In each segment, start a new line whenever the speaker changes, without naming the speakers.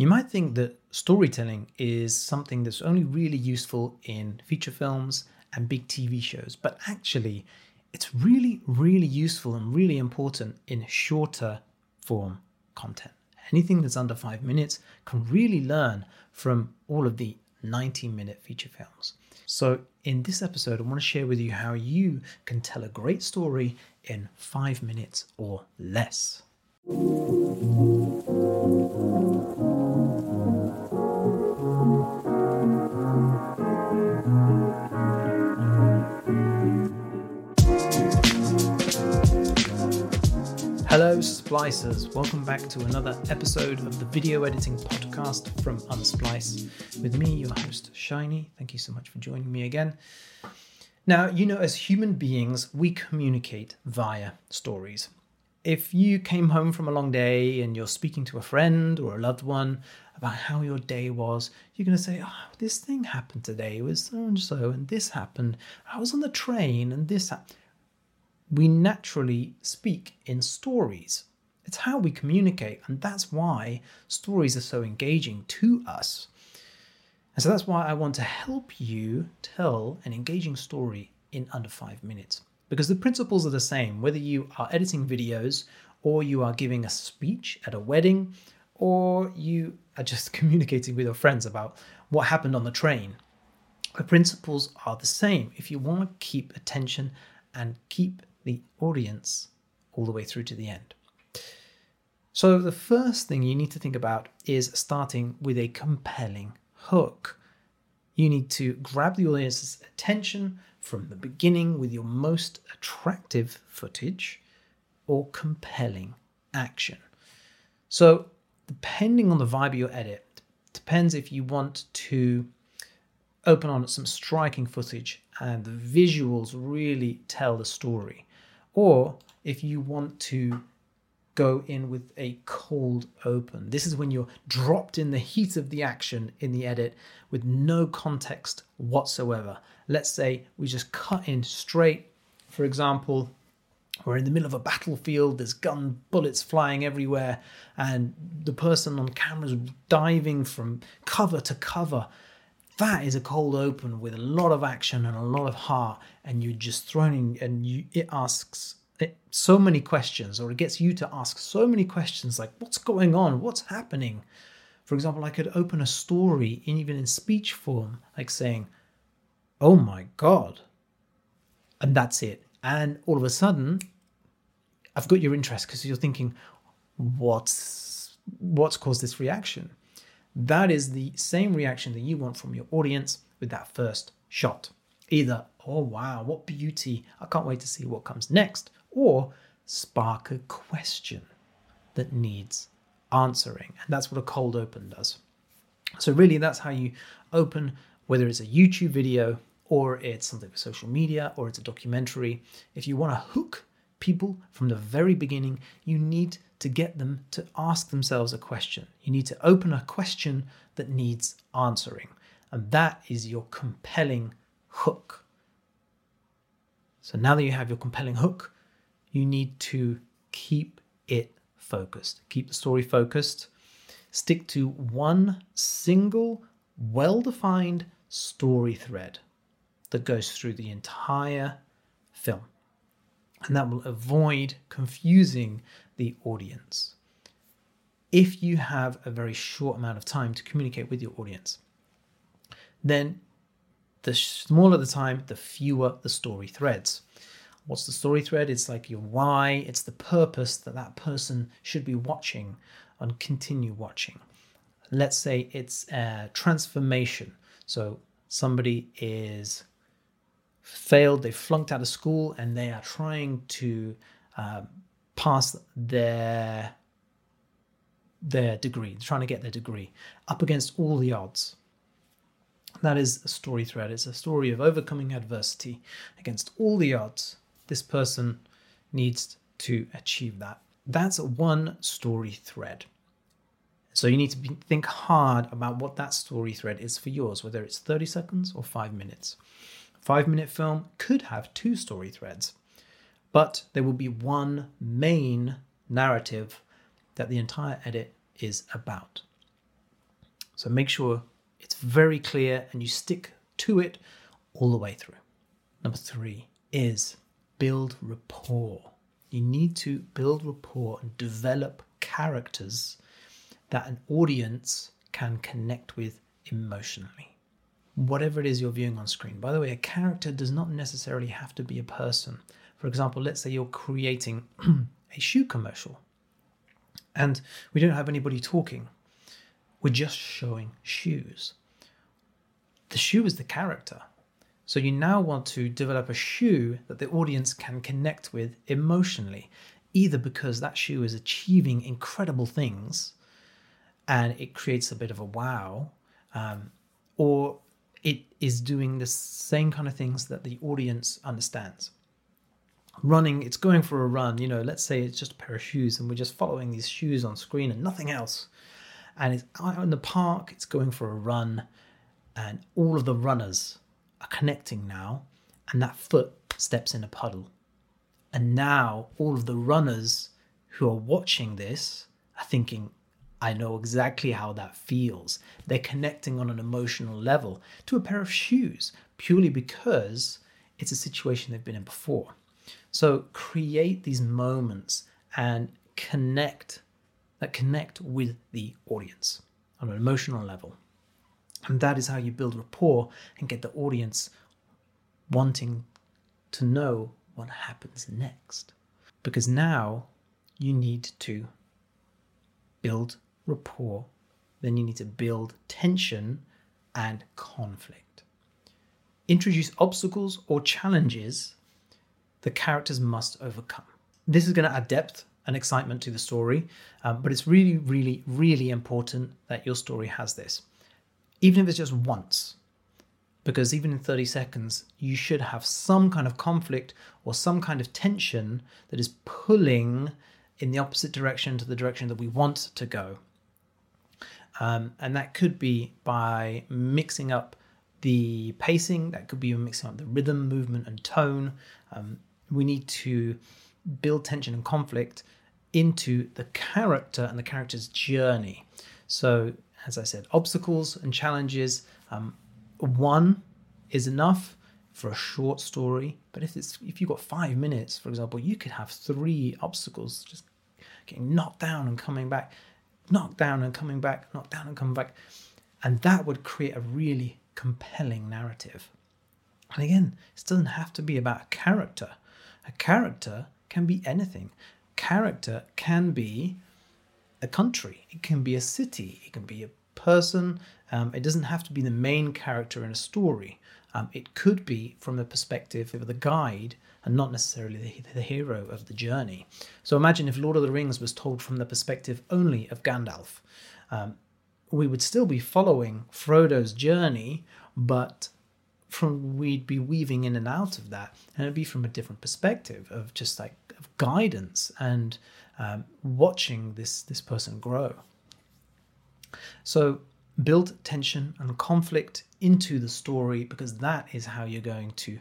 You might think that storytelling is something that's only really useful in feature films and big TV shows, but actually, it's really, really useful and really important in shorter form content. Anything that's under five minutes can really learn from all of the 90 minute feature films. So, in this episode, I want to share with you how you can tell a great story in five minutes or less. Hello, Splicers. Welcome back to another episode of the video editing podcast from Unsplice. With me, your host, Shiny. Thank you so much for joining me again. Now, you know, as human beings, we communicate via stories. If you came home from a long day and you're speaking to a friend or a loved one about how your day was, you're going to say, Oh, this thing happened today. It was so and so, and this happened. I was on the train, and this happened we naturally speak in stories. It's how we communicate, and that's why stories are so engaging to us. And so that's why I want to help you tell an engaging story in under five minutes. Because the principles are the same, whether you are editing videos, or you are giving a speech at a wedding, or you are just communicating with your friends about what happened on the train. The principles are the same if you want to keep attention and keep the audience all the way through to the end. So, the first thing you need to think about is starting with a compelling hook. You need to grab the audience's attention from the beginning with your most attractive footage or compelling action. So, depending on the vibe of your edit, depends if you want to open on some striking footage and the visuals really tell the story or if you want to go in with a cold open. This is when you're dropped in the heat of the action in the edit with no context whatsoever. Let's say we just cut in straight. For example, we're in the middle of a battlefield, there's gun bullets flying everywhere, and the person on camera is diving from cover to cover. That is a cold open with a lot of action and a lot of heart, and you're just thrown in, and you, it asks it, so many questions, or it gets you to ask so many questions like, what's going on? What's happening? For example, I could open a story, in, even in speech form, like saying, oh my God. And that's it. And all of a sudden, I've got your interest because you're thinking, what's what's caused this reaction? That is the same reaction that you want from your audience with that first shot. Either, oh wow, what beauty, I can't wait to see what comes next, or spark a question that needs answering. And that's what a cold open does. So, really, that's how you open, whether it's a YouTube video or it's something for social media or it's a documentary. If you want to hook people from the very beginning, you need to get them to ask themselves a question. You need to open a question that needs answering. And that is your compelling hook. So now that you have your compelling hook, you need to keep it focused. Keep the story focused. Stick to one single, well defined story thread that goes through the entire film and that will avoid confusing the audience. If you have a very short amount of time to communicate with your audience, then the smaller the time, the fewer the story threads. What's the story thread? It's like your why, it's the purpose that that person should be watching and continue watching. Let's say it's a transformation. So somebody is failed, they flunked out of school, and they are trying to uh, pass their their degree, They're trying to get their degree up against all the odds. That is a story thread. It's a story of overcoming adversity against all the odds. This person needs to achieve that. That's one story thread. So you need to be, think hard about what that story thread is for yours, whether it's 30 seconds or five minutes five minute film could have two story threads, but there will be one main narrative that the entire edit is about. So make sure it's very clear and you stick to it all the way through. Number three is build rapport. You need to build rapport and develop characters that an audience can connect with emotionally. Whatever it is you're viewing on screen. By the way, a character does not necessarily have to be a person. For example, let's say you're creating a shoe commercial and we don't have anybody talking. We're just showing shoes. The shoe is the character. So you now want to develop a shoe that the audience can connect with emotionally, either because that shoe is achieving incredible things and it creates a bit of a wow, um, or it is doing the same kind of things that the audience understands running, it's going for a run. You know, let's say it's just a pair of shoes and we're just following these shoes on screen and nothing else. And it's out in the park, it's going for a run, and all of the runners are connecting now, and that foot steps in a puddle. And now all of the runners who are watching this are thinking, I know exactly how that feels. They're connecting on an emotional level to a pair of shoes purely because it's a situation they've been in before. So create these moments and connect that connect with the audience on an emotional level. And that is how you build rapport and get the audience wanting to know what happens next. Because now you need to build rapport, then you need to build tension and conflict. Introduce obstacles or challenges the characters must overcome. This is going to add depth and excitement to the story, um, but it's really, really, really important that your story has this. Even if it's just once, because even in 30 seconds, you should have some kind of conflict or some kind of tension that is pulling in the opposite direction to the direction that we want to go. Um, and that could be by mixing up the pacing, that could be mixing up the rhythm, movement, and tone. Um, we need to build tension and conflict into the character and the character's journey. So, as I said, obstacles and challenges. Um, one is enough for a short story, but if it's if you've got five minutes, for example, you could have three obstacles just getting knocked down and coming back, knocked down and coming back, knocked down and coming back, and that would create a really compelling narrative. And again, it doesn't have to be about a character. A character can be anything. Character can be a country, it can be a city, it can be a person. Um, it doesn't have to be the main character in a story. Um, it could be from the perspective of the guide and not necessarily the, the, hero of the journey. So imagine if Lord of the Rings was told from the perspective only of Gandalf. Um, we would still be following Frodo's journey, but from we'd be weaving in and out of that, and it'd be from a different perspective of just like of guidance and um, watching this this person grow. So build tension and conflict into the story because that is how you're going to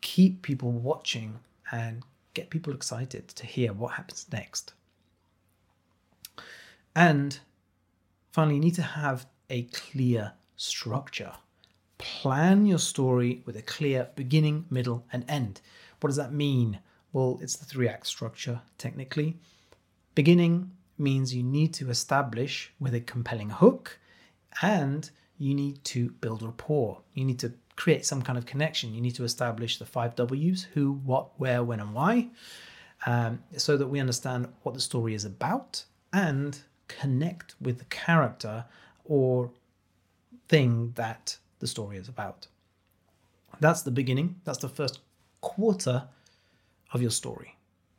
keep people watching and get people excited to hear what happens next. And finally, you need to have a clear structure plan your story with a clear beginning, middle, and end. What does that mean? Well, it's the three act structure, technically. Beginning means you need to establish with a compelling hook and you need to build rapport. You need to create some kind of connection. You need to establish the five W's who, what, where, when, and why um, so that we understand what the story is about and connect with the character or thing that the story is about. That's the beginning, that's the first quarter of your story.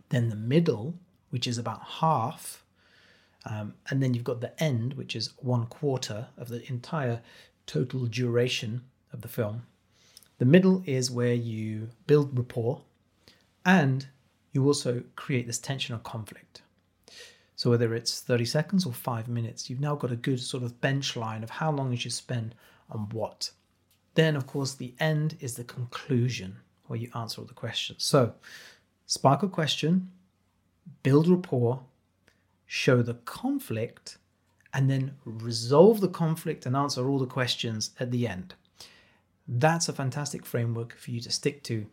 Then the middle, which is about half, um, and then you've got the end, which is one quarter of the entire total duration of the film. The middle is where you build rapport and you also create this tension or conflict. So, whether it's 30 seconds or five minutes, you've now got a good sort of bench line of how long you should spend on what. Then, of course, the end is the conclusion where you answer all the questions. So, spark a question, build rapport, show the conflict, and then resolve the conflict and answer all the questions at the end. That's a fantastic framework for you to stick to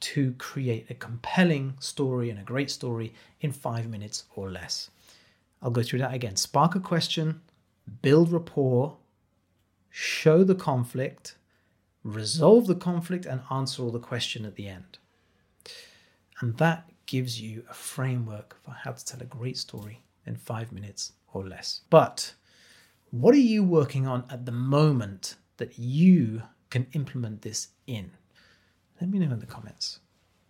to create a compelling story and a great story in five minutes or less. I'll go through that again. Spark a question, build rapport, show the conflict, resolve the conflict, and answer all the question at the end. And that gives you a framework for how to tell a great story in five minutes or less. But what are you working on at the moment that you can implement this in? Let me know in the comments.